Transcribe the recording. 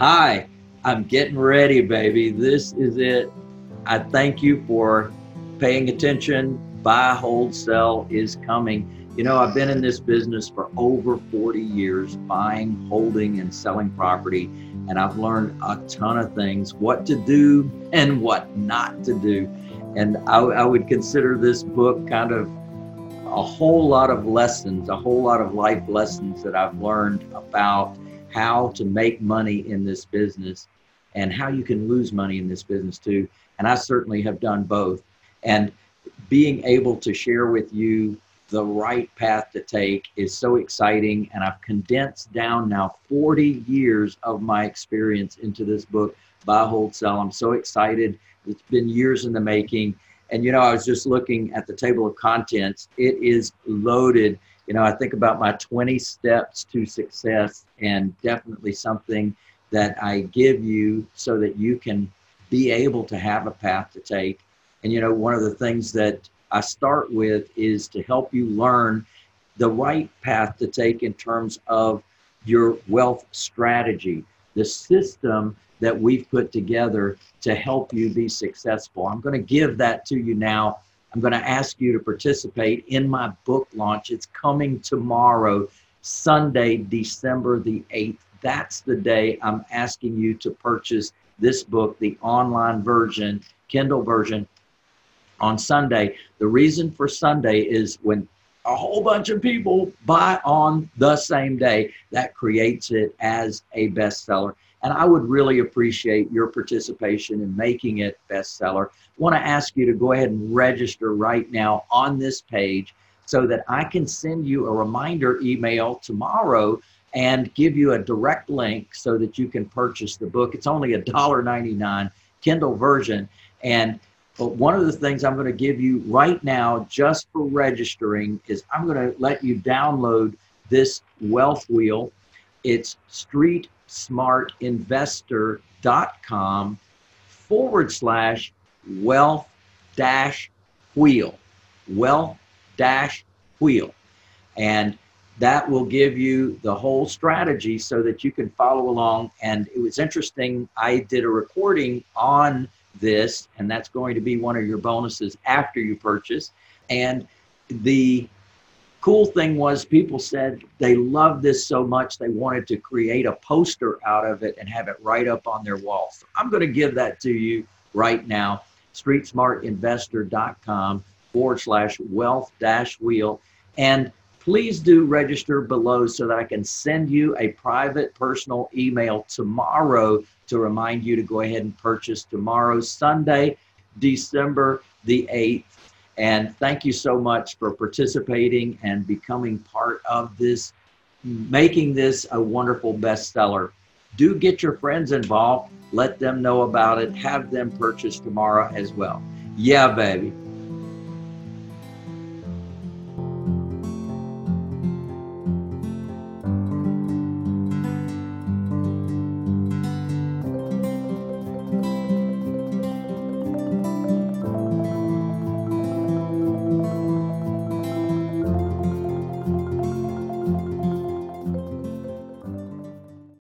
Hi, I'm getting ready, baby. This is it. I thank you for paying attention. Buy, hold, sell is coming. You know, I've been in this business for over 40 years, buying, holding, and selling property, and I've learned a ton of things what to do and what not to do. And I, I would consider this book kind of a whole lot of lessons, a whole lot of life lessons that I've learned about how to make money in this business and how you can lose money in this business too. And I certainly have done both. And being able to share with you the right path to take is so exciting. And I've condensed down now 40 years of my experience into this book, Buy, Hold, Sell. I'm so excited. It's been years in the making. And, you know, I was just looking at the table of contents. It is loaded you know, I think about my 20 steps to success and definitely something that I give you so that you can be able to have a path to take. And, you know, one of the things that I start with is to help you learn the right path to take in terms of your wealth strategy, the system that we've put together to help you be successful. I'm going to give that to you now I'm going to ask you to participate in my book launch. It's coming tomorrow, Sunday, December the 8th. That's the day I'm asking you to purchase this book, the online version, Kindle version, on Sunday. The reason for Sunday is when a whole bunch of people buy on the same day, that creates it as a bestseller. And I would really appreciate your participation in making it bestseller. I want to ask you to go ahead and register right now on this page so that I can send you a reminder email tomorrow and give you a direct link so that you can purchase the book. It's only $1.99 Kindle version. And but one of the things I'm going to give you right now, just for registering, is I'm going to let you download this wealth wheel. It's streetsmartinvestor.com forward slash wealth dash wheel. Wealth dash wheel. And that will give you the whole strategy so that you can follow along. And it was interesting, I did a recording on this, and that's going to be one of your bonuses after you purchase. And the cool thing was people said they loved this so much they wanted to create a poster out of it and have it right up on their wall. So I'm going to give that to you right now. StreetSmartInvestor.com forward slash wealth dash wheel. And please do register below so that I can send you a private personal email tomorrow to remind you to go ahead and purchase tomorrow, Sunday, December the 8th. And thank you so much for participating and becoming part of this, making this a wonderful bestseller. Do get your friends involved. Let them know about it. Have them purchase tomorrow as well. Yeah, baby.